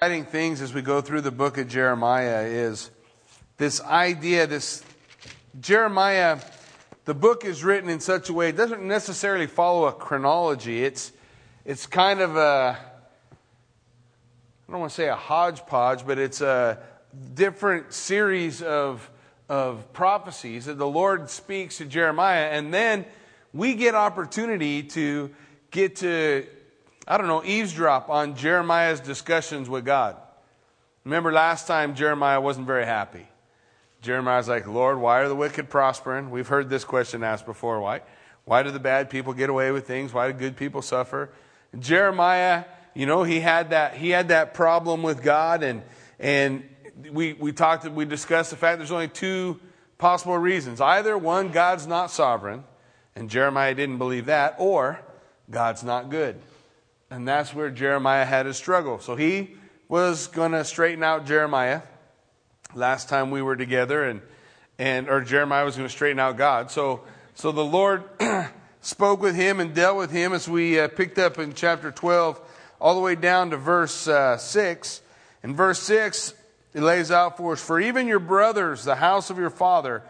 exciting things as we go through the book of Jeremiah is this idea, this Jeremiah, the book is written in such a way, it doesn't necessarily follow a chronology. It's, it's kind of a, I don't want to say a hodgepodge, but it's a different series of, of prophecies that the Lord speaks to Jeremiah. And then we get opportunity to get to I don't know, eavesdrop on Jeremiah's discussions with God. Remember last time Jeremiah wasn't very happy. Jeremiah's like, Lord, why are the wicked prospering? We've heard this question asked before. Why? Why do the bad people get away with things? Why do good people suffer? And Jeremiah, you know, he had that he had that problem with God and and we we talked we discussed the fact there's only two possible reasons. Either one, God's not sovereign, and Jeremiah didn't believe that, or God's not good. And that's where Jeremiah had his struggle. So he was going to straighten out Jeremiah last time we were together, and, and or Jeremiah was going to straighten out God. So, so the Lord spoke with him and dealt with him as we uh, picked up in chapter 12, all the way down to verse uh, 6. In verse 6, it lays out for us For even your brothers, the house of your father,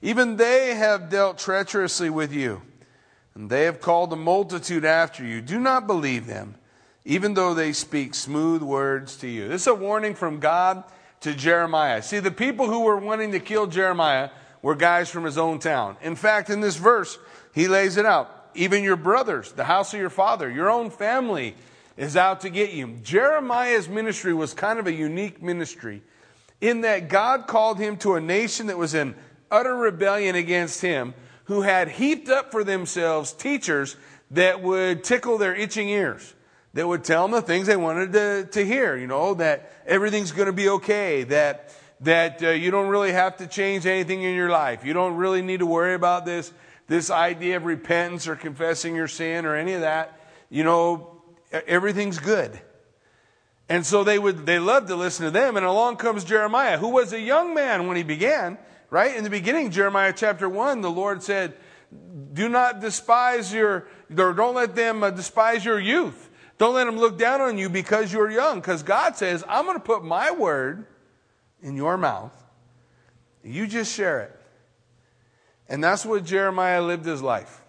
even they have dealt treacherously with you and they have called a multitude after you. Do not believe them, even though they speak smooth words to you. This is a warning from God to Jeremiah. See, the people who were wanting to kill Jeremiah were guys from his own town. In fact, in this verse, he lays it out. Even your brothers, the house of your father, your own family is out to get you. Jeremiah's ministry was kind of a unique ministry in that God called him to a nation that was in utter rebellion against him who had heaped up for themselves teachers that would tickle their itching ears, that would tell them the things they wanted to, to hear, you know, that everything's going to be okay, that, that uh, you don't really have to change anything in your life. You don't really need to worry about this, this idea of repentance or confessing your sin or any of that. You know, everything's good. And so they would, they loved to listen to them. And along comes Jeremiah, who was a young man when he began, right? In the beginning, Jeremiah chapter 1, the Lord said, Do not despise your, or don't let them uh, despise your youth. Don't let them look down on you because you're young. Because God says, I'm going to put my word in your mouth. You just share it. And that's what Jeremiah lived his life.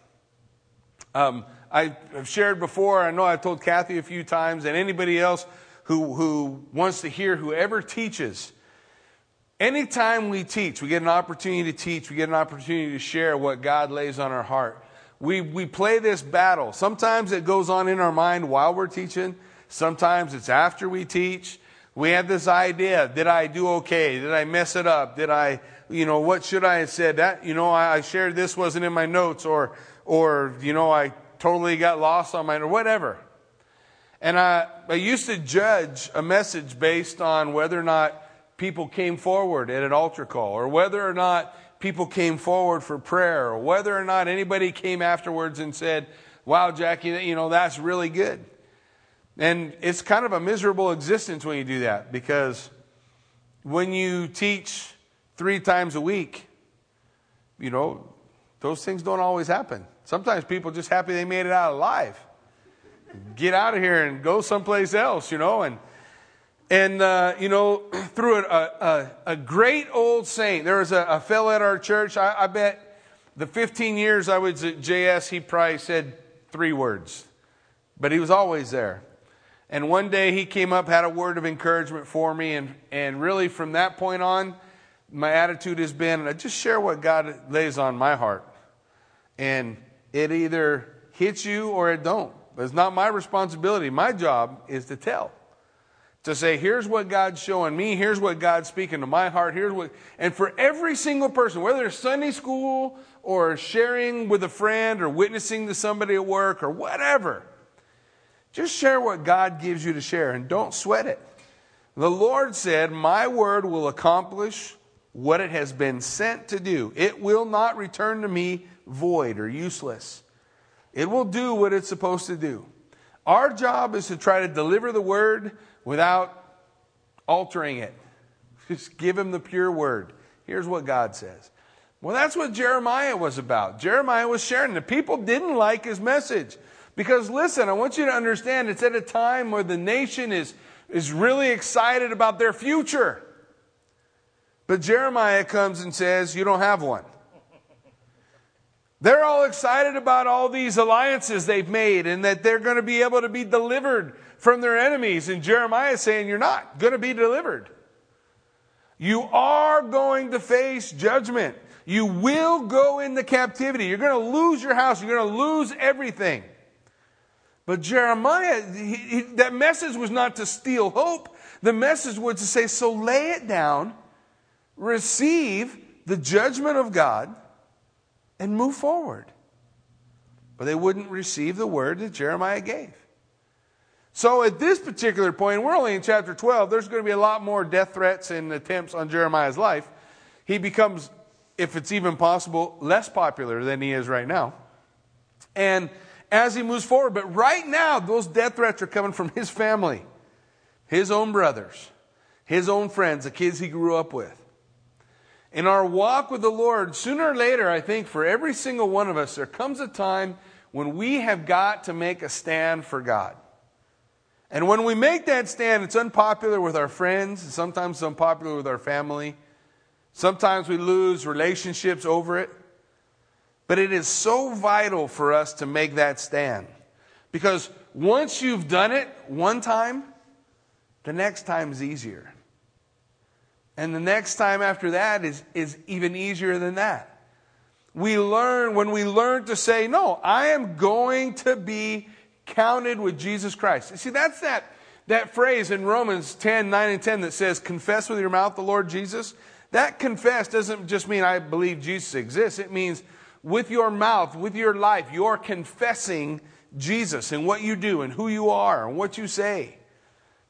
Um, I've shared before, I know I've told Kathy a few times, and anybody else who, who wants to hear, whoever teaches, Anytime we teach, we get an opportunity to teach, we get an opportunity to share what God lays on our heart. We, we play this battle. Sometimes it goes on in our mind while we're teaching. Sometimes it's after we teach. We have this idea, did I do okay? Did I mess it up? Did I, you know, what should I have said? That, you know, I, I shared this wasn't in my notes or, or, you know, I totally got lost on mine or whatever. And I, I used to judge a message based on whether or not people came forward at an altar call, or whether or not people came forward for prayer, or whether or not anybody came afterwards and said, Wow, Jackie, you know, that's really good. And it's kind of a miserable existence when you do that because when you teach three times a week, you know, those things don't always happen. Sometimes people just happy they made it out alive. Get out of here and go someplace else, you know, and and, uh, you know, through a, a, a, great old saint, there was a, a fellow at our church. I, I, bet the 15 years I was at JS, he probably said three words, but he was always there. And one day he came up, had a word of encouragement for me, and, and really from that point on, my attitude has been I just share what God lays on my heart. And it either hits you or it don't. But it's not my responsibility. My job is to tell to say, here's what God's showing me, here's what God's speaking to my heart, here's what, and for every single person, whether it's Sunday school or sharing with a friend or witnessing to somebody at work or whatever, just share what God gives you to share and don't sweat it. The Lord said, My word will accomplish what it has been sent to do. It will not return to me void or useless. It will do what it's supposed to do. Our job is to try to deliver the word without altering it. Just give him the pure word. Here's what God says. Well, that's what Jeremiah was about. Jeremiah was sharing. The people didn't like his message. Because listen, I want you to understand it's at a time where the nation is is really excited about their future. But Jeremiah comes and says, You don't have one. They're all excited about all these alliances they've made and that they're going to be able to be delivered from their enemies. And Jeremiah is saying, You're not going to be delivered. You are going to face judgment. You will go into captivity. You're going to lose your house. You're going to lose everything. But Jeremiah, he, he, that message was not to steal hope. The message was to say, so lay it down, receive the judgment of God, and move forward. But they wouldn't receive the word that Jeremiah gave. So at this particular point, we're only in chapter 12, there's going to be a lot more death threats and attempts on Jeremiah's life. He becomes, if it's even possible, less popular than he is right now. And as he moves forward, but right now, those death threats are coming from his family, his own brothers, his own friends, the kids he grew up with. In our walk with the Lord, sooner or later, I think for every single one of us, there comes a time when we have got to make a stand for God. And when we make that stand, it's unpopular with our friends, and sometimes it's unpopular with our family. Sometimes we lose relationships over it. But it is so vital for us to make that stand. Because once you've done it one time, the next time is easier. And the next time after that is, is even easier than that. We learn, when we learn to say, no, I am going to be counted with Jesus Christ. You see, that's that, that phrase in Romans 10, 9 and 10 that says, confess with your mouth the Lord Jesus. That confess doesn't just mean I believe Jesus exists. It means with your mouth, with your life, you're confessing Jesus and what you do and who you are and what you say.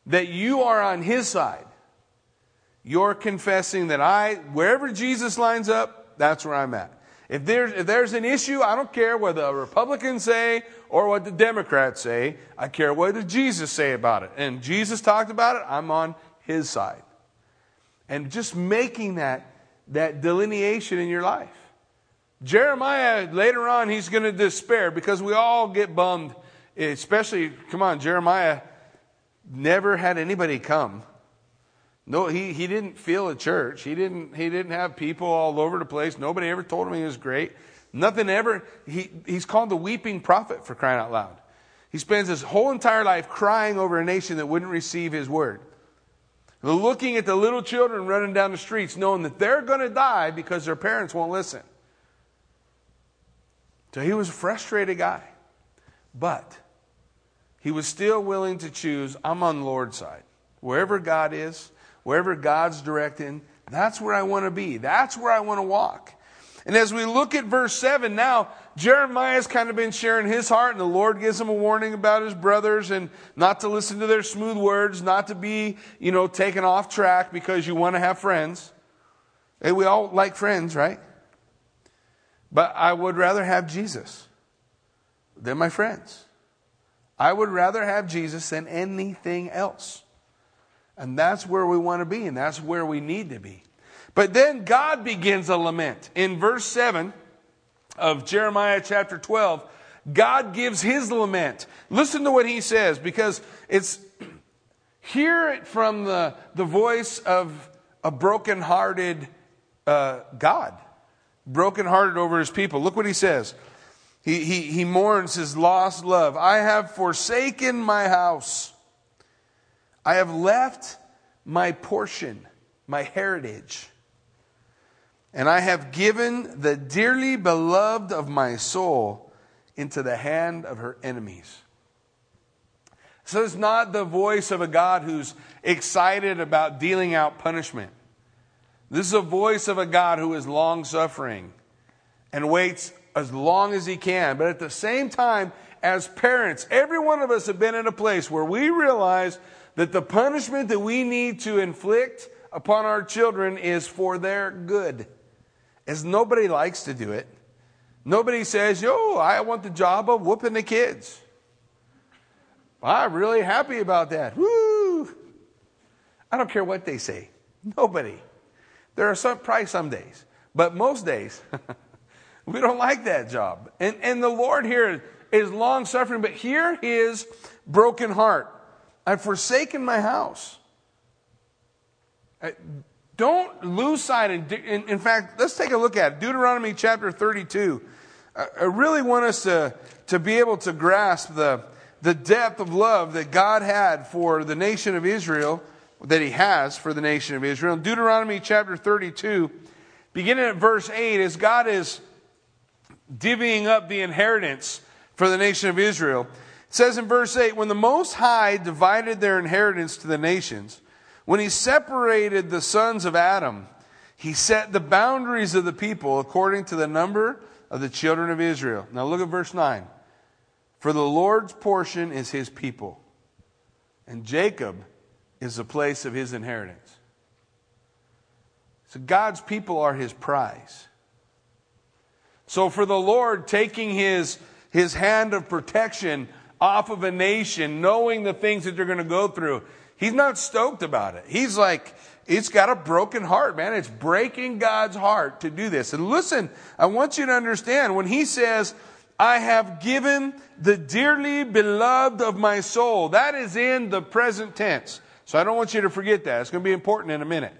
That you are on his side. You're confessing that I, wherever Jesus lines up, that's where I'm at. If there's, if there's an issue, I don't care what the Republicans say or what the Democrats say. I care what does Jesus say about it. And Jesus talked about it, I'm on his side. And just making that, that delineation in your life. Jeremiah, later on, he's going to despair because we all get bummed. Especially, come on, Jeremiah never had anybody come. No, he, he didn't feel a church. He didn't, he didn't have people all over the place. Nobody ever told him he was great. Nothing ever. He, he's called the weeping prophet for crying out loud. He spends his whole entire life crying over a nation that wouldn't receive his word. Looking at the little children running down the streets, knowing that they're going to die because their parents won't listen. So he was a frustrated guy. But he was still willing to choose, I'm on the Lord's side. Wherever God is, wherever God's directing, that's where I want to be. That's where I want to walk. And as we look at verse 7 now, Jeremiah's kind of been sharing his heart, and the Lord gives him a warning about his brothers and not to listen to their smooth words, not to be, you know, taken off track because you want to have friends. Hey, we all like friends, right? But I would rather have Jesus than my friends. I would rather have Jesus than anything else. And that's where we want to be, and that's where we need to be. But then God begins a lament. In verse 7 of Jeremiah chapter 12, God gives his lament. Listen to what he says, because it's hear it from the, the voice of a broken-hearted uh, God, broken-hearted over his people. Look what he says. He, he, he mourns his lost love. I have forsaken my house I have left my portion, my heritage, and I have given the dearly beloved of my soul into the hand of her enemies. So it's not the voice of a God who's excited about dealing out punishment. This is a voice of a God who is long suffering and waits as long as he can. But at the same time, as parents, every one of us have been in a place where we realize that the punishment that we need to inflict upon our children is for their good. As nobody likes to do it. Nobody says, Yo, I want the job of whooping the kids. I'm really happy about that. Woo! I don't care what they say. Nobody. There are some probably some days, but most days we don't like that job. And and the Lord here is long suffering, but here is broken heart. I've forsaken my house. Don't lose sight. In, in, fact, let's take a look at it. Deuteronomy chapter 32. I really want us to, to be able to grasp the, the depth of love that God had for the nation of Israel, that He has for the nation of Israel. In Deuteronomy chapter 32, beginning at verse 8, as God is divvying up the inheritance for the nation of Israel, it says in verse 8, When the Most High divided their inheritance to the nations, when He separated the sons of Adam, He set the boundaries of the people according to the number of the children of Israel. Now look at verse 9. For the Lord's portion is his people, and Jacob is the place of his inheritance. So God's people are his prize. So for the Lord taking his, his hand of protection off of a nation, knowing the things that they're going to go through, he's not stoked about it. He's like, it's got a broken heart, man. It's breaking God's heart to do this. And listen, I want you to understand when he says, I have given the dearly beloved of my soul. That is in the present tense. So I don't want you to forget that. It's going to be important in a minute.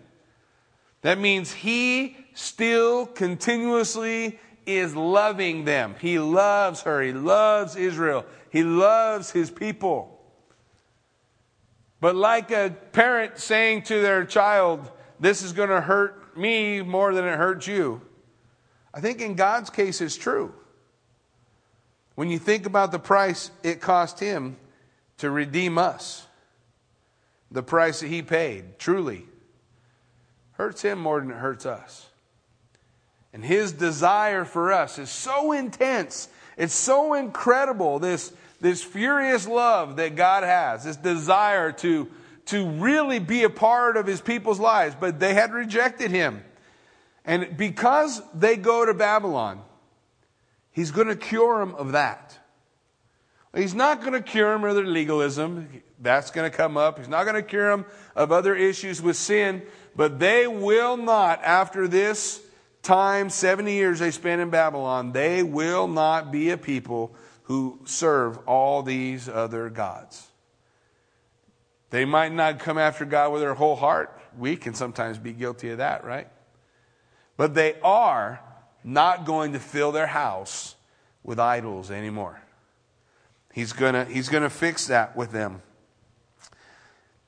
That means he still continuously is loving them. He loves her. He loves Israel. He loves his people. But like a parent saying to their child, This is going to hurt me more than it hurts you, I think in God's case it's true. When you think about the price it cost him to redeem us, the price that he paid truly hurts him more than it hurts us. And his desire for us is so intense, it's so incredible, this, this furious love that God has, this desire to, to really be a part of his people's lives, but they had rejected him. And because they go to Babylon, He's going to cure them of that. He's not going to cure them of their legalism. That's going to come up. He's not going to cure them of other issues with sin. But they will not, after this time, 70 years they spent in Babylon, they will not be a people who serve all these other gods. They might not come after God with their whole heart. We can sometimes be guilty of that, right? But they are not going to fill their house with idols anymore. He's gonna, he's gonna fix that with them.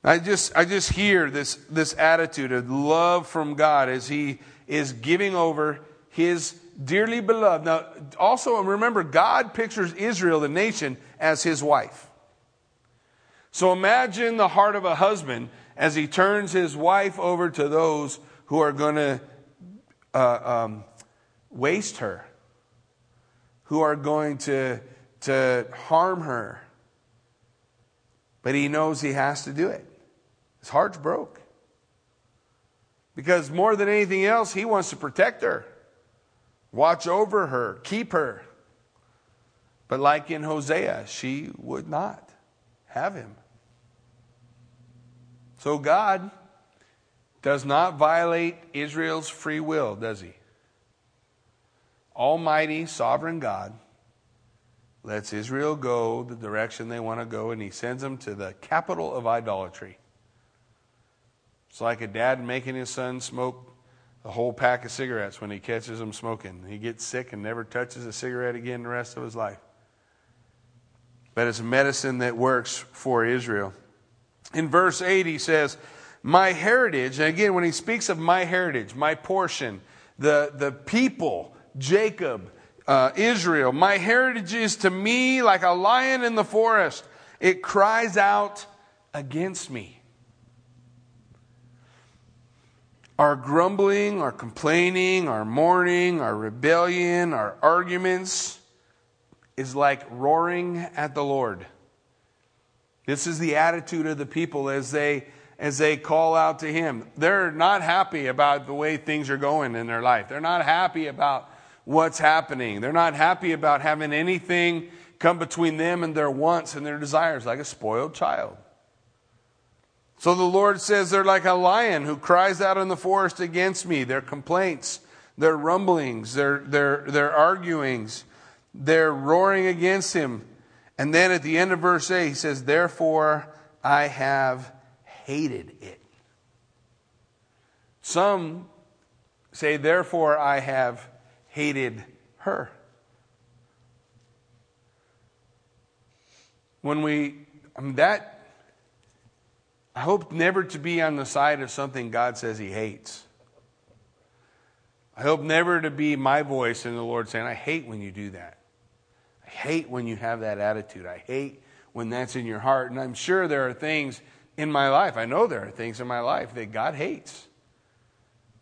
I just, I just hear this, this attitude of love from God as He is giving over His dearly beloved. Now, also remember, God pictures Israel, the nation, as His wife. So imagine the heart of a husband as he turns his wife over to those who are going to uh, um, waste her, who are going to, to harm her. But he knows he has to do it. His heart's broke. Because more than anything else, he wants to protect her, watch over her, keep her. But like in Hosea, she would not have him. So God does not violate Israel's free will, does he? Almighty, sovereign God lets Israel go the direction they want to go, and he sends them to the capital of idolatry. It's like a dad making his son smoke a whole pack of cigarettes when he catches them smoking. He gets sick and never touches a cigarette again the rest of his life. But it's medicine that works for Israel. In verse 8, he says, My heritage, and again, when he speaks of my heritage, my portion, the, the people Jacob, uh, Israel. My heritage is to me like a lion in the forest. It cries out against me. Our grumbling, our complaining, our mourning, our rebellion, our arguments is like roaring at the Lord. This is the attitude of the people as they as they call out to him. They're not happy about the way things are going in their life. They're not happy about what's happening. They're not happy about having anything come between them and their wants and their desires, like a spoiled child. So the Lord says they're like a lion who cries out in the forest against me. Their complaints, their rumblings, their, their, their arguings, they're roaring against him. And then at the end of verse 8, he says, Therefore I have hated it. Some say, Therefore, I have hated her. When we, I mean, that, I hope never to be on the side of something God says He hates. I hope never to be my voice in the Lord saying, I hate when you do that. I hate when you have that attitude. I hate when that's in your heart. And I'm sure there are things in my life, I know there are things in my life that God hates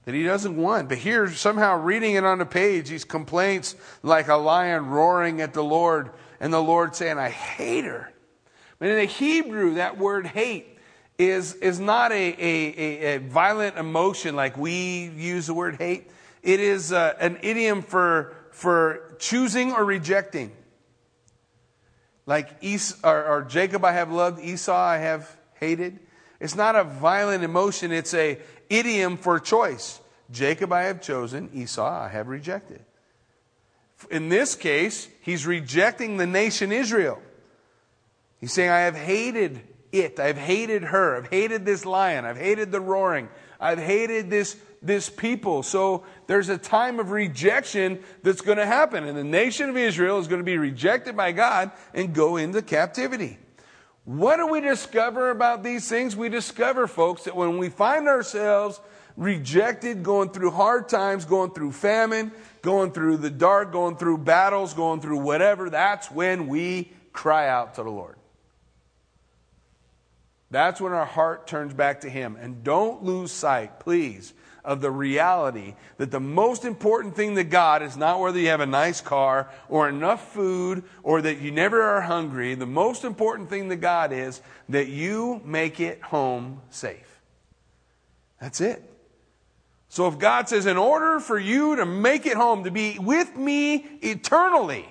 that he doesn't want. But here, somehow reading it on the page, these complaints like a lion roaring at the Lord, and the Lord saying, I hate her. But in the Hebrew, that word hate is, is not a, a, a, violent emotion like we use the word hate. It is uh, an idiom for, for choosing or rejecting. Like or, or Jacob I have loved, Esau I have hated. It's not a violent emotion, it's a idiom for choice. Jacob I have chosen, Esau I have rejected. In this case, he's rejecting the nation Israel. He's saying, I have hated it. I've hated her. I've hated this lion. I've hated the roaring. I've hated this, this people. So there's a time of rejection that's going to happen. And the nation of Israel is going to be rejected by God and go into captivity. What do we discover about these things? We discover, folks, that when we find ourselves rejected, going through hard times, going through famine, going through the dark, going through battles, going through whatever, that's when we cry out to the Lord. That's when our heart turns back to Him. And don't lose sight, please, of the reality that the most important thing to God is not whether you have a nice car or enough food or that you never are hungry. The most important thing to God is that you make it home safe. That's it. So if God says, in order for you to make it home, to be with me eternally,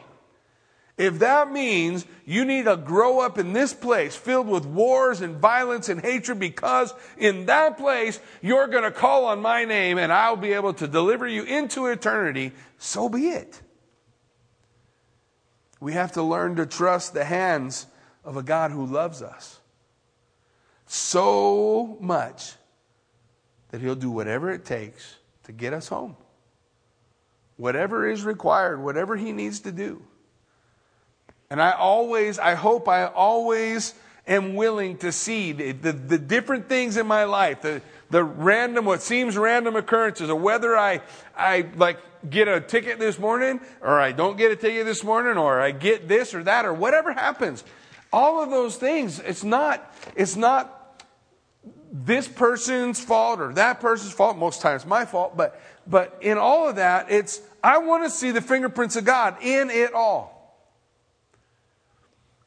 if that means you need to grow up in this place filled with wars and violence and hatred because in that place you're going to call on my name and I'll be able to deliver you into eternity, so be it. We have to learn to trust the hands of a God who loves us so much that he'll do whatever it takes to get us home. Whatever is required, whatever he needs to do. And I always, I hope I always am willing to see the, the, the, different things in my life, the, the random, what seems random occurrences, or whether I, I like get a ticket this morning, or I don't get a ticket this morning, or I get this or that, or whatever happens. All of those things, it's not, it's not this person's fault or that person's fault. Most times my fault, but, but in all of that, it's, I want to see the fingerprints of God in it all.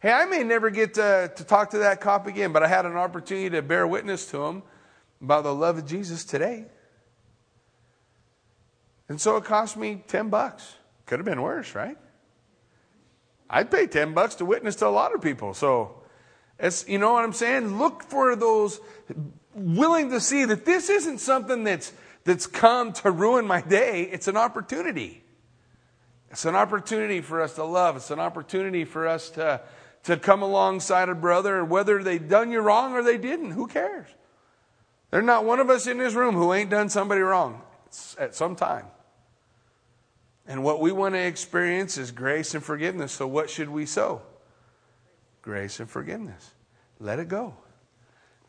Hey, I may never get to, to talk to that cop again, but I had an opportunity to bear witness to him about the love of Jesus today. And so it cost me 10 bucks. Could have been worse, right? I'd pay 10 bucks to witness to a lot of people. So, it's, you know what I'm saying? Look for those willing to see that this isn't something that's, that's come to ruin my day. It's an opportunity. It's an opportunity for us to love. It's an opportunity for us to, to come alongside a brother, whether they've done you wrong or they didn't. Who cares? There's not one of us in this room who ain't done somebody wrong at some time. And what we want to experience is grace and forgiveness. So, what should we sow? Grace and forgiveness. Let it go.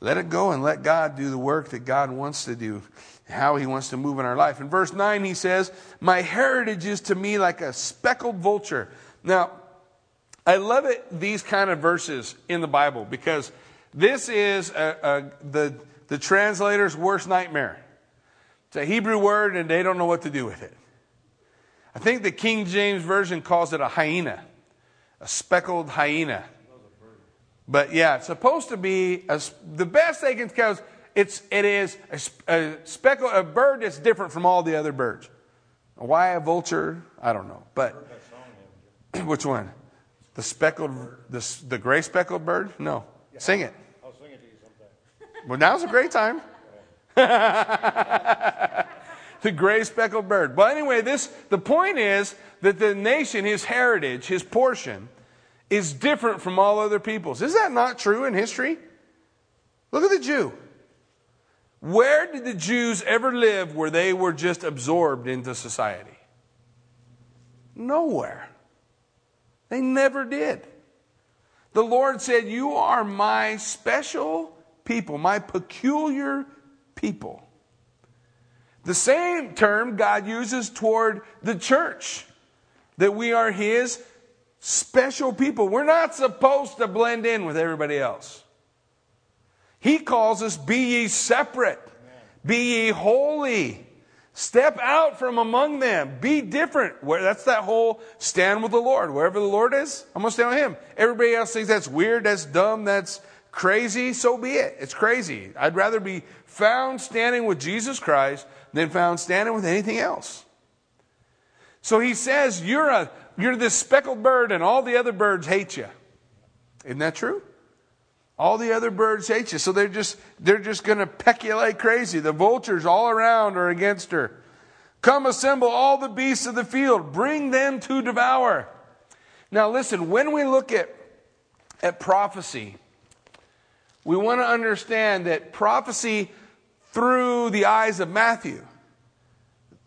Let it go and let God do the work that God wants to do, how He wants to move in our life. In verse 9, He says, My heritage is to me like a speckled vulture. Now, I love it, these kind of verses in the Bible, because this is a, a, the, the translator's worst nightmare. It's a Hebrew word, and they don't know what to do with it. I think the King James Version calls it a hyena, a speckled hyena. But yeah, it's supposed to be a, the best they can because it's it is a, a speckle a bird that's different from all the other birds. Why a vulture? I don't know, but which one? The speckled, the, the gray speckled bird? No. Yeah. Sing it. I'll sing it to you sometime. Well, now's a great time. the gray speckled bird. But anyway, this, the point is that the nation, his heritage, his portion, is different from all other peoples. Is that not true in history? Look at the Jew. Where did the Jews ever live where they were just absorbed into society? Nowhere. They never did. The Lord said, You are my special people, my peculiar people. The same term God uses toward the church, that we are His special people. We're not supposed to blend in with everybody else. He calls us, Be ye separate, be ye holy. Step out from among them. Be different. Where, that's that whole stand with the Lord. Wherever the Lord is, I'm going to stand with Him. Everybody else thinks that's weird, that's dumb, that's crazy. So be it. It's crazy. I'd rather be found standing with Jesus Christ than found standing with anything else. So He says, You're, a, you're this speckled bird, and all the other birds hate you. Isn't that true? All the other birds hate you. So they're just, they're just going to peck you like crazy. The vultures all around are against her. Come assemble all the beasts of the field. Bring them to devour. Now listen, when we look at, at prophecy, we want to understand that prophecy through the eyes of Matthew,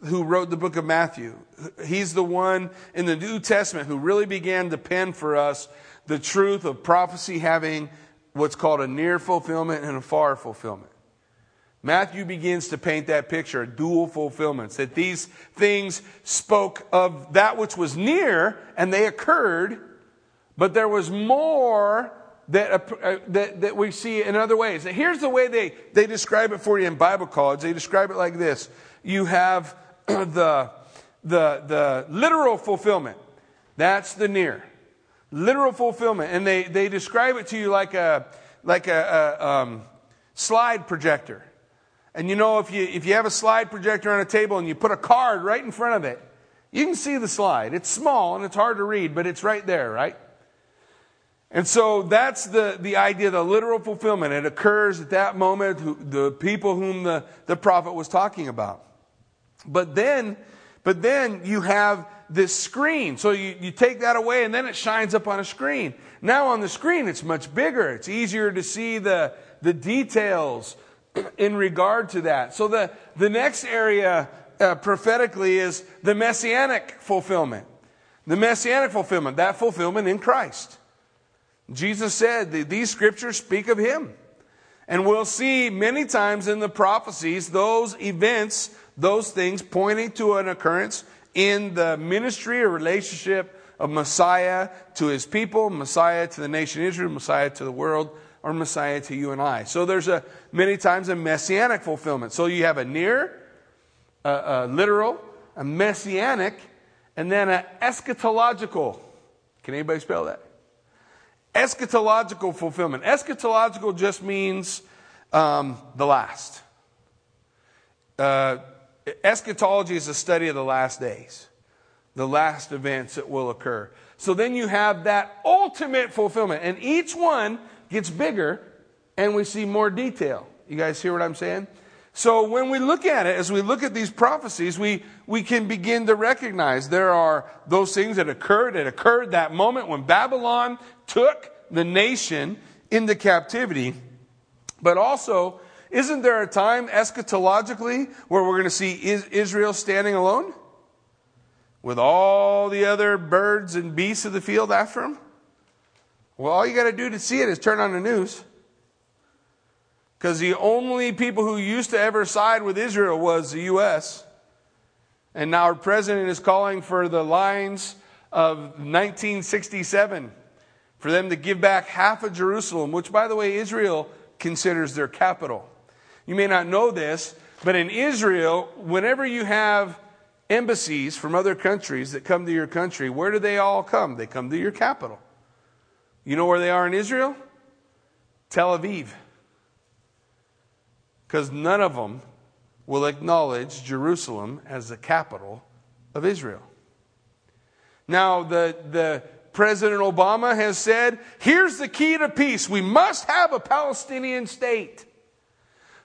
who wrote the book of Matthew. He's the one in the New Testament who really began to pen for us the truth of prophecy having what's called a near fulfillment and a far fulfillment. Matthew begins to paint that picture, a dual fulfillments, that these things spoke of that which was near and they occurred, but there was more that, uh, that, that we see in other ways. Now, here's the way they, they describe it for you in Bible college. They describe it like this. You have the, the, the literal fulfillment. That's the near literal fulfillment. And they, they describe it to you like a, like a, a um, slide projector. And you know, if you, if you have a slide projector on a table and you put a card right in front of it, you can see the slide. It's small and it's hard to read, but it's right there, right? And so that's the, the idea, the literal fulfillment. It occurs at that moment, the people whom the, the prophet was talking about. But then, but then you have this screen. So you, you take that away and then it shines up on a screen. Now on the screen, it's much bigger. It's easier to see the, the details in regard to that. So the, the next area uh, prophetically is the messianic fulfillment. The messianic fulfillment, that fulfillment in Christ. Jesus said these scriptures speak of him. And we'll see many times in the prophecies those events, those things pointing to an occurrence in the ministry or relationship of Messiah to his people, Messiah to the nation Israel, Messiah to the world, or Messiah to you and I. So there's a many times a messianic fulfillment. So you have a near, a, a literal, a messianic, and then an eschatological. Can anybody spell that? Eschatological fulfillment. Eschatological just means um, the last. Uh, Eschatology is a study of the last days, the last events that will occur. So then you have that ultimate fulfillment, and each one gets bigger, and we see more detail. You guys hear what I'm saying? So when we look at it, as we look at these prophecies, we, we can begin to recognize there are those things that occurred, that occurred that moment when Babylon took the nation into captivity, but also isn't there a time eschatologically where we're going to see Israel standing alone? With all the other birds and beasts of the field after him? Well, all you got to do to see it is turn on the news. Because the only people who used to ever side with Israel was the U.S. And now our president is calling for the lines of 1967 for them to give back half of Jerusalem, which, by the way, Israel considers their capital. You may not know this, but in Israel, whenever you have embassies from other countries that come to your country, where do they all come? They come to your capital. You know where they are in Israel? Tel Aviv. Because none of them will acknowledge Jerusalem as the capital of Israel. Now, the, the President Obama has said, here's the key to peace. We must have a Palestinian state.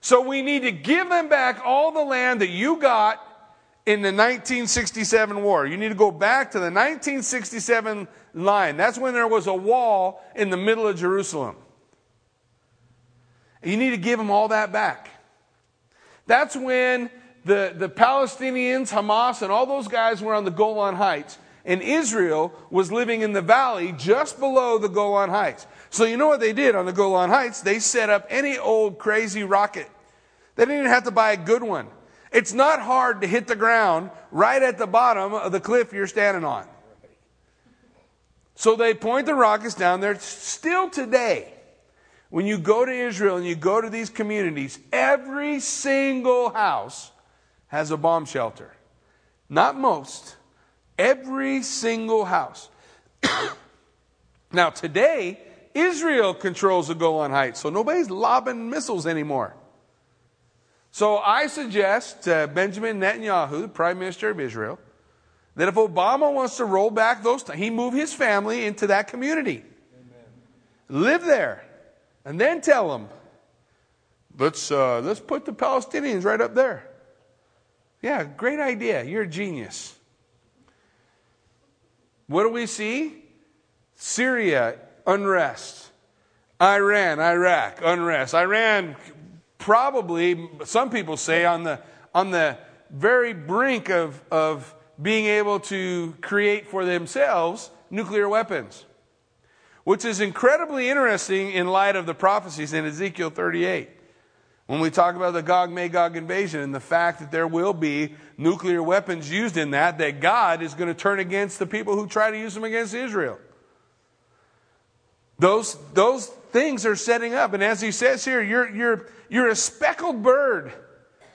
So we need to give them back all the land that you got in the 1967 war. You need to go back to the 1967 line. That's when there was a wall in the middle of Jerusalem. You need to give them all that back. That's when the, the Palestinians, Hamas, and all those guys were on the Golan Heights, and Israel was living in the valley just below the Golan Heights. So you know what they did on the Golan Heights? They set up any old crazy rocket. They didn't even have to buy a good one. It's not hard to hit the ground right at the bottom of the cliff you're standing on. So they point the rockets down there. Still today, when you go to Israel and you go to these communities, every single house has a bomb shelter. Not most, every single house. now, today, Israel controls the Golan Heights, so nobody's lobbing missiles anymore. So I suggest to Benjamin Netanyahu, the Prime Minister of Israel, that if Obama wants to roll back those, he move his family into that community, Amen. live there, and then tell them, let's uh, let's put the Palestinians right up there. Yeah, great idea. You're a genius. What do we see? Syria, unrest. Iran, Iraq, unrest. Iran probably, some people say, on the, on the very brink of, of being able to create for themselves nuclear weapons, which is incredibly interesting in light of the prophecies in Ezekiel 38. When we talk about the Gog Magog invasion and the fact that there will be nuclear weapons used in that, that God is going to turn against the people who try to use them against Israel. Those, those things are setting up. And as he says here, you're, you're, you're a speckled bird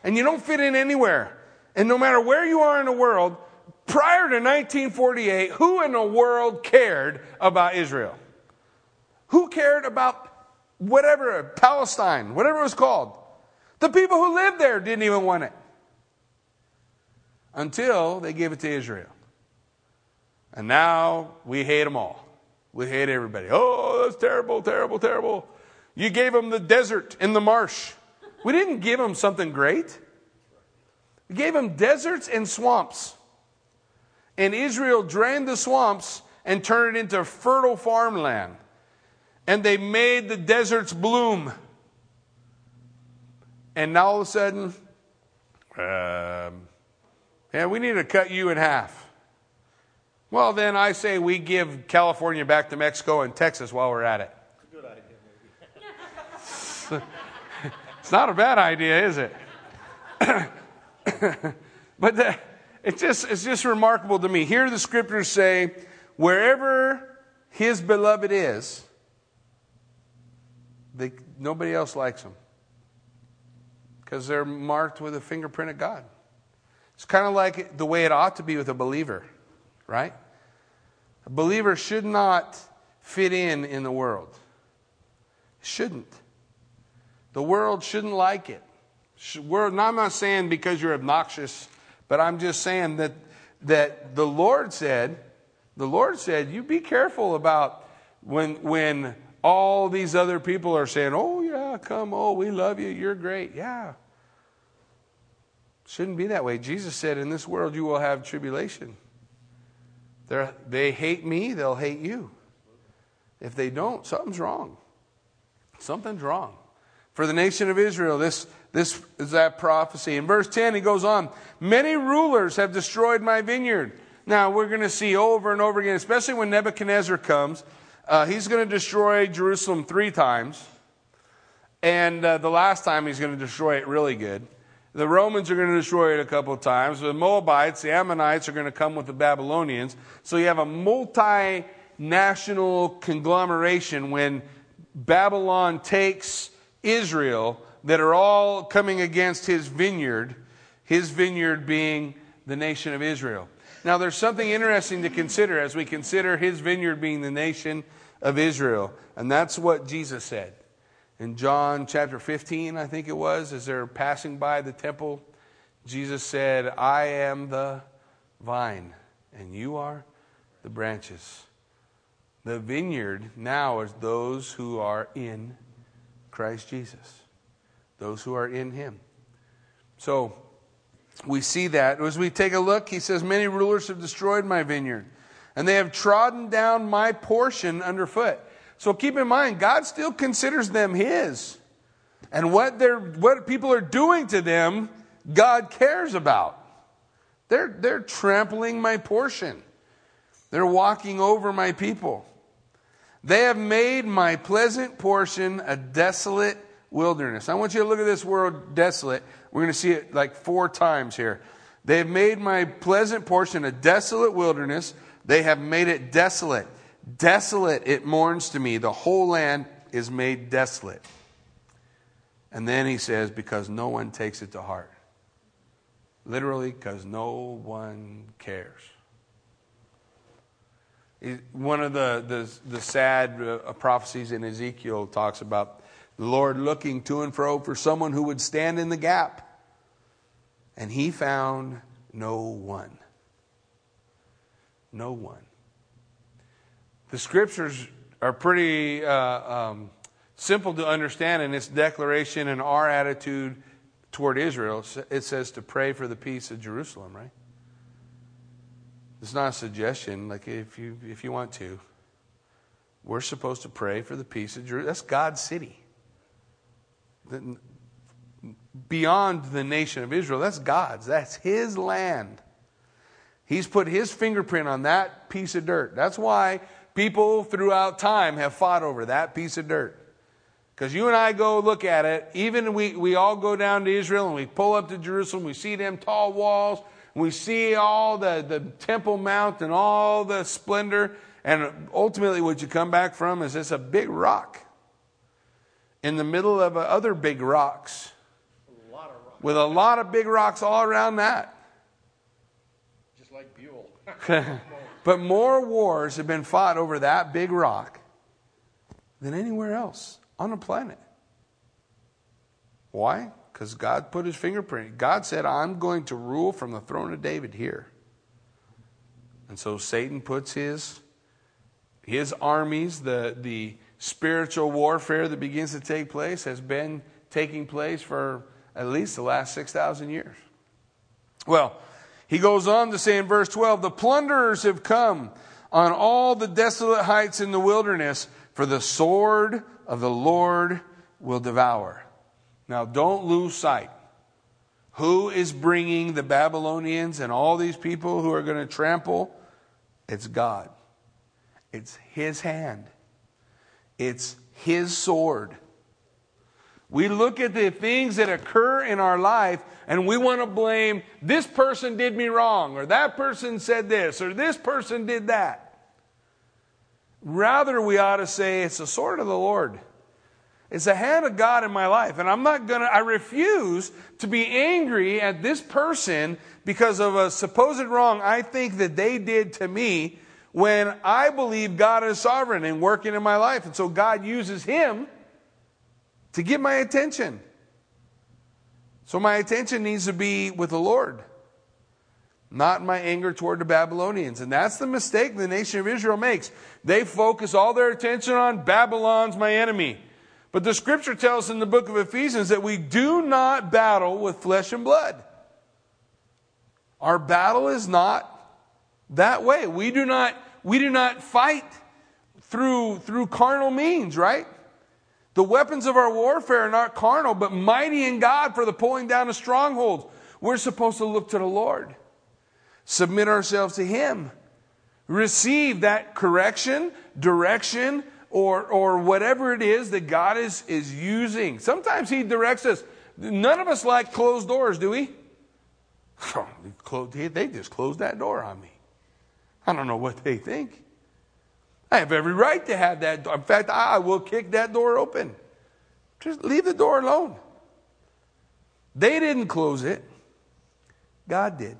and you don't fit in anywhere. And no matter where you are in the world, prior to 1948, who in the world cared about Israel? Who cared about whatever, Palestine, whatever it was called? The people who lived there didn't even want it until they gave it to Israel. And now we hate them all. We hate everybody. Oh, that's terrible, terrible, terrible. You gave them the desert and the marsh. We didn't give them something great. We gave them deserts and swamps. And Israel drained the swamps and turned it into fertile farmland. And they made the deserts bloom. And now all of a sudden, um, yeah, we need to cut you in half. Well, then I say we give California back to Mexico and Texas while we're at it. Good idea, it's not a bad idea, is it? but the, it's just it's just remarkable to me. Here the scriptures say, wherever his beloved is, they, nobody else likes them because they're marked with a fingerprint of God. It's kind of like the way it ought to be with a believer, right? A believer should not fit in in the world. Shouldn't. The world shouldn't like it. We're, I'm not saying because you're obnoxious, but I'm just saying that, that the Lord said, the Lord said, you be careful about when, when all these other people are saying, oh, yeah, come, oh, we love you, you're great. Yeah. Shouldn't be that way. Jesus said, in this world you will have tribulation. They're, they hate me, they'll hate you. If they don't, something's wrong. Something's wrong. For the nation of Israel, this, this is that prophecy. In verse 10, he goes on Many rulers have destroyed my vineyard. Now, we're going to see over and over again, especially when Nebuchadnezzar comes, uh, he's going to destroy Jerusalem three times. And uh, the last time, he's going to destroy it really good. The Romans are going to destroy it a couple of times. The Moabites, the Ammonites are going to come with the Babylonians. So you have a multinational conglomeration when Babylon takes Israel that are all coming against his vineyard, his vineyard being the nation of Israel. Now, there's something interesting to consider as we consider his vineyard being the nation of Israel, and that's what Jesus said in John chapter 15, I think it was, as they're passing by the temple, Jesus said, I am the vine, and you are the branches. The vineyard now is those who are in Christ Jesus, those who are in Him. So we see that. As we take a look, he says, Many rulers have destroyed my vineyard, and they have trodden down my portion underfoot. So keep in mind, God still considers them His. And what, they're, what people are doing to them, God cares about. They're, they're trampling my portion. They're walking over my people. They have made my pleasant portion a desolate wilderness. I want you to look at this word desolate. We're going to see it like four times here. They have made my pleasant portion a desolate wilderness. They have made it desolate. Desolate it mourns to me. The whole land is made desolate. And then he says, because no one takes it to heart. Literally, because no one cares. One of the, the, the sad uh, prophecies in Ezekiel talks about the Lord looking to and fro for someone who would stand in the gap. And he found no one. No one. The scriptures are pretty uh, um, simple to understand in its declaration and our attitude toward Israel. It says to pray for the peace of Jerusalem, right? It's not a suggestion. Like if you if you want to, we're supposed to pray for the peace of Jerusalem. That's God's city. Beyond the nation of Israel, that's God's. That's His land. He's put His fingerprint on that piece of dirt. That's why people throughout time have fought over that piece of dirt. Because you and I go look at it, even we, we all go down to Israel and we pull up to Jerusalem, we see them tall walls, we see all the, the Temple Mount and all the splendor. And ultimately, what you come back from is this a big rock in the middle of uh, other big rocks. A rocks. With a lot of big rocks all around that. Just like Buell. but more wars have been fought over that big rock than anywhere else on the planet. Why? Because God put his fingerprint. God said, I'm going to rule from the throne of David here. And so Satan puts his, his armies, the, the spiritual warfare that begins to take place, has been taking place for at least the last 6,000 years. Well, he goes on to say in verse 12 the plunderers have come on all the desolate heights in the wilderness, for the sword of the Lord will devour. Now, don't lose sight. Who is bringing the Babylonians and all these people who are going to trample? It's God. It's His hand, it's His sword. We look at the things that occur in our life and we want to blame this person did me wrong, or that person said this, or this person did that. Rather, we ought to say it's the sword of the Lord. It's the hand of God in my life. And I'm not going to, I refuse to be angry at this person because of a supposed wrong I think that they did to me when I believe God is sovereign and working in my life. And so God uses him to get my attention. So my attention needs to be with the Lord, not my anger toward the Babylonians. And that's the mistake the nation of Israel makes. They focus all their attention on Babylon's my enemy. But the scripture tells in the book of Ephesians that we do not battle with flesh and blood. Our battle is not that way. We do not, we do not fight through, through carnal means, right? The weapons of our warfare are not carnal, but mighty in God for the pulling down of strongholds. We're supposed to look to the Lord, submit ourselves to Him, receive that correction, direction, or, or whatever it is that God is, is using. Sometimes He directs us. None of us like closed doors, do we? they just closed that door on me. I don't know what they think. I have every right to have that. door. In fact, I will kick that door open. Just leave the door alone. They didn't close it. God did.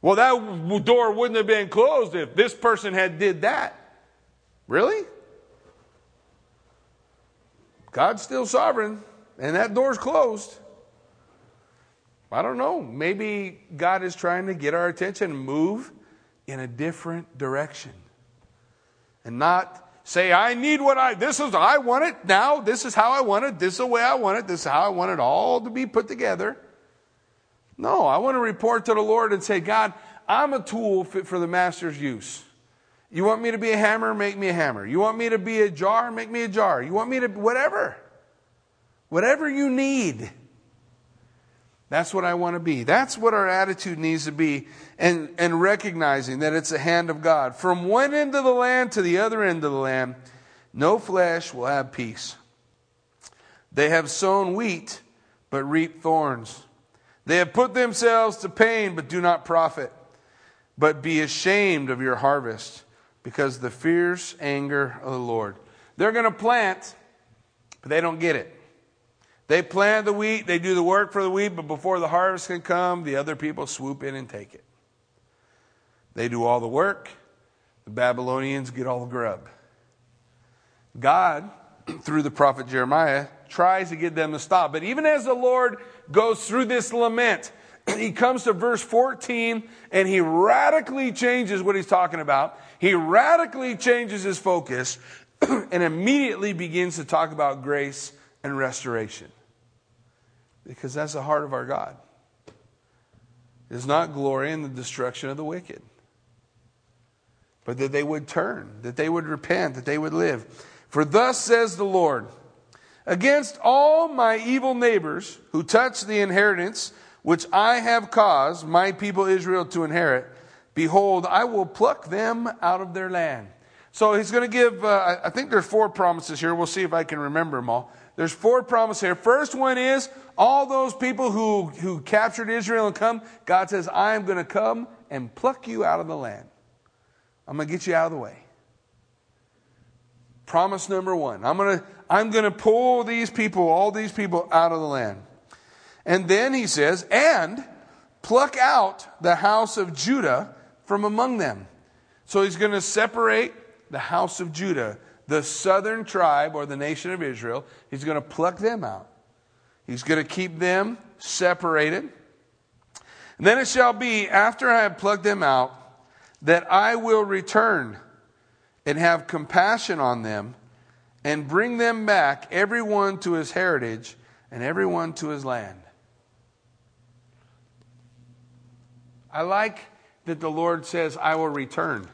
Well, that door wouldn't have been closed if this person had did that. Really? God's still sovereign, and that door's closed. I don't know. Maybe God is trying to get our attention and move in a different direction. And not say, I need what I, this is, I want it now, this is how I want it, this is the way I want it, this is how I want it all to be put together. No, I want to report to the Lord and say, God, I'm a tool fit for the Master's use. You want me to be a hammer? Make me a hammer. You want me to be a jar? Make me a jar. You want me to, whatever. Whatever you need. That's what I want to be. That's what our attitude needs to be, and, and recognizing that it's the hand of God. From one end of the land to the other end of the land, no flesh will have peace. They have sown wheat, but reap thorns. They have put themselves to pain, but do not profit. But be ashamed of your harvest, because the fierce anger of the Lord. They're going to plant, but they don't get it. They plant the wheat, they do the work for the wheat, but before the harvest can come, the other people swoop in and take it. They do all the work, the Babylonians get all the grub. God, through the prophet Jeremiah, tries to get them to stop. But even as the Lord goes through this lament, he comes to verse 14 and he radically changes what he's talking about. He radically changes his focus and immediately begins to talk about grace and restoration because that's the heart of our God. Is not glory in the destruction of the wicked, but that they would turn, that they would repent, that they would live. For thus says the Lord Against all my evil neighbors who touch the inheritance which I have caused my people Israel to inherit, behold, I will pluck them out of their land. So he's going to give, uh, I think there's four promises here. We'll see if I can remember them all. There's four promises here. First one is all those people who, who captured Israel and come, God says, I am going to come and pluck you out of the land. I'm going to get you out of the way. Promise number one. I'm going to, I'm going to pull these people, all these people out of the land. And then he says, and pluck out the house of Judah from among them. So he's going to separate the house of Judah, the southern tribe or the nation of Israel. He's going to pluck them out. He's going to keep them separated. And then it shall be, after I have plucked them out, that I will return and have compassion on them and bring them back, everyone to his heritage and everyone to his land. I like that the Lord says, I will return.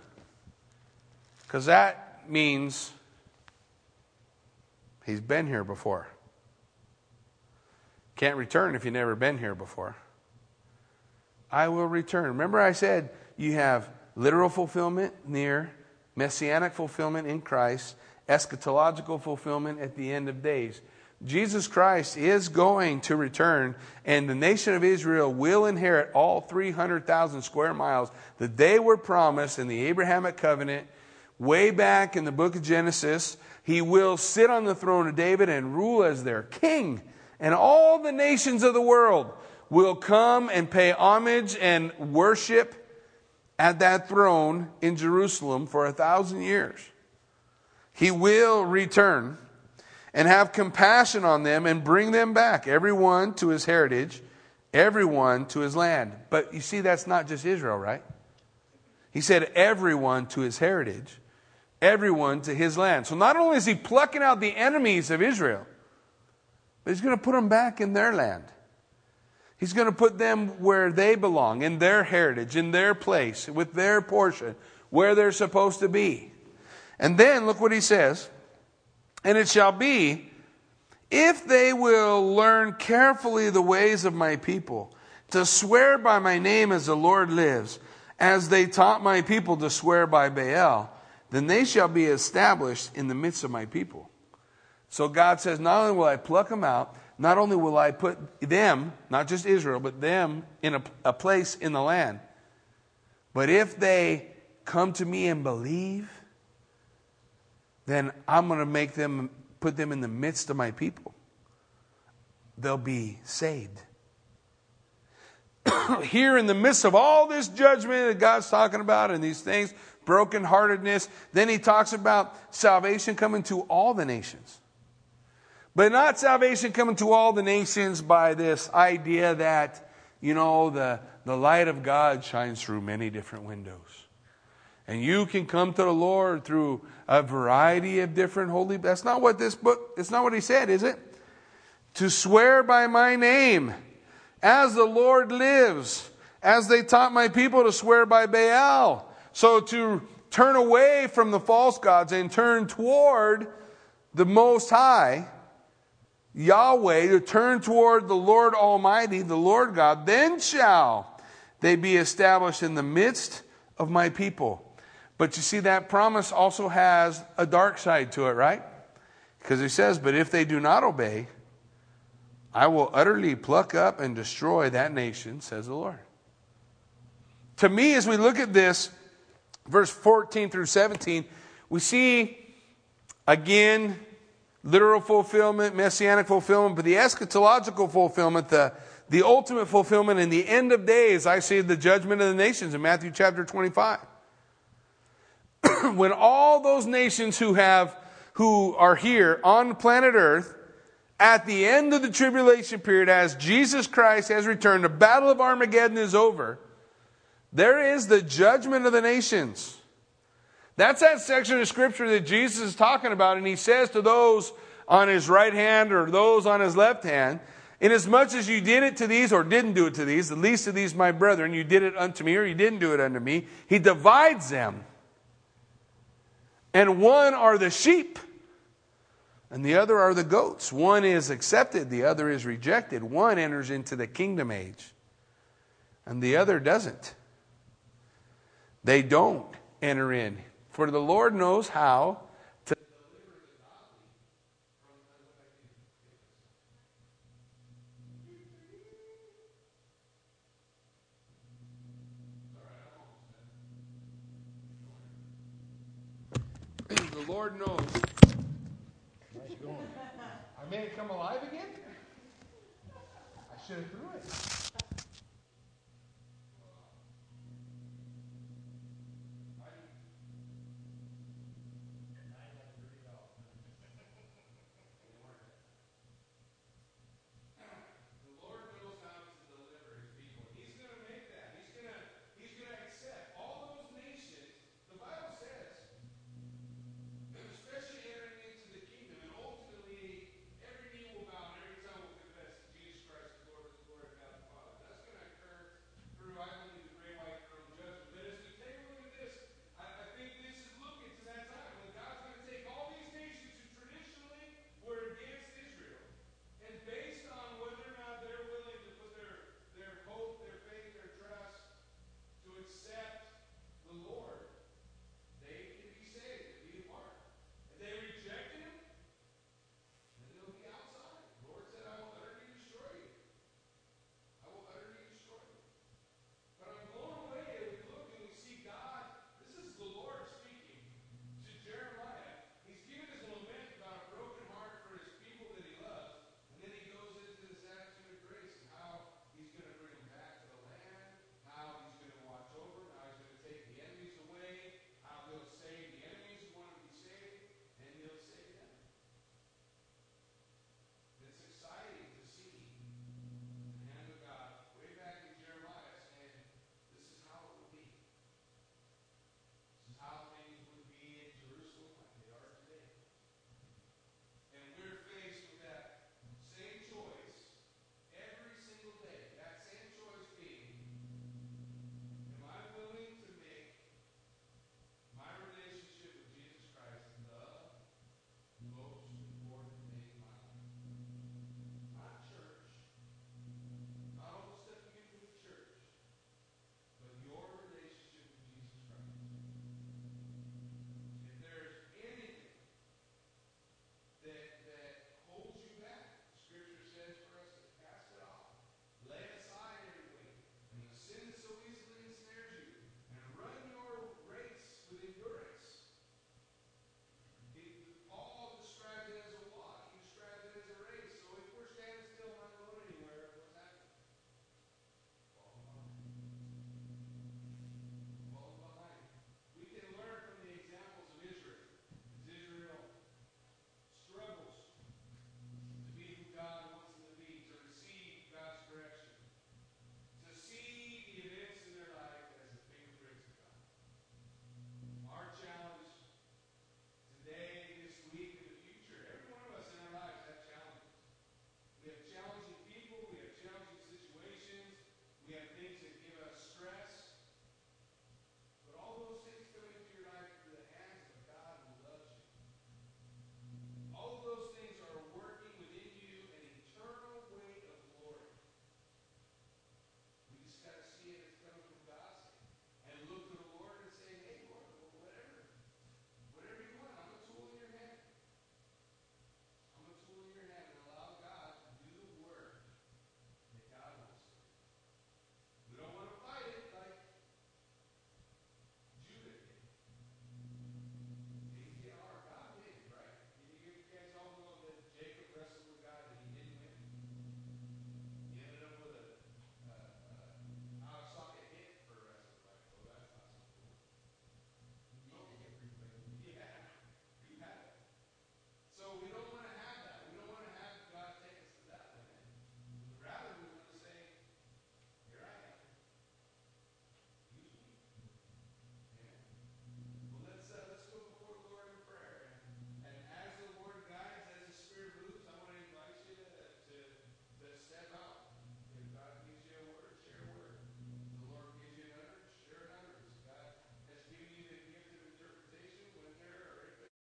Because that means he's been here before. Can't return if you've never been here before. I will return. Remember, I said you have literal fulfillment near, messianic fulfillment in Christ, eschatological fulfillment at the end of days. Jesus Christ is going to return, and the nation of Israel will inherit all 300,000 square miles that they were promised in the Abrahamic covenant way back in the book of Genesis. He will sit on the throne of David and rule as their king and all the nations of the world will come and pay homage and worship at that throne in Jerusalem for a thousand years. He will return and have compassion on them and bring them back, everyone to his heritage, everyone to his land. But you see, that's not just Israel, right? He said, everyone to his heritage, everyone to his land. So not only is he plucking out the enemies of Israel, but he's going to put them back in their land. He's going to put them where they belong, in their heritage, in their place, with their portion, where they're supposed to be. And then look what he says. And it shall be, if they will learn carefully the ways of my people, to swear by my name as the Lord lives, as they taught my people to swear by Baal, then they shall be established in the midst of my people. So God says, Not only will I pluck them out, not only will I put them, not just Israel, but them in a, a place in the land, but if they come to me and believe, then I'm going to make them, put them in the midst of my people. They'll be saved. Here in the midst of all this judgment that God's talking about and these things, brokenheartedness, then he talks about salvation coming to all the nations. But not salvation coming to all the nations by this idea that, you know, the, the light of God shines through many different windows. And you can come to the Lord through a variety of different holy. That's not what this book, it's not what he said, is it? To swear by my name, as the Lord lives, as they taught my people to swear by Baal. So to turn away from the false gods and turn toward the Most High Yahweh, to turn toward the Lord Almighty, the Lord God, then shall they be established in the midst of my people. But you see, that promise also has a dark side to it, right? Because he says, But if they do not obey, I will utterly pluck up and destroy that nation, says the Lord. To me, as we look at this, verse 14 through 17, we see again literal fulfillment, messianic fulfillment, but the eschatological fulfillment, the, the ultimate fulfillment in the end of days, I see the judgment of the nations in Matthew chapter 25. when all those nations who have who are here on planet earth at the end of the tribulation period as jesus christ has returned the battle of armageddon is over there is the judgment of the nations that's that section of scripture that Jesus is talking about, and he says to those on his right hand or those on his left hand, Inasmuch as you did it to these or didn't do it to these, the least of these, my brethren, you did it unto me or you didn't do it unto me, he divides them. And one are the sheep, and the other are the goats. One is accepted, the other is rejected. One enters into the kingdom age, and the other doesn't. They don't enter in. For the Lord knows how to The Lord knows. Nice going. I made it come alive again? I should have threw it.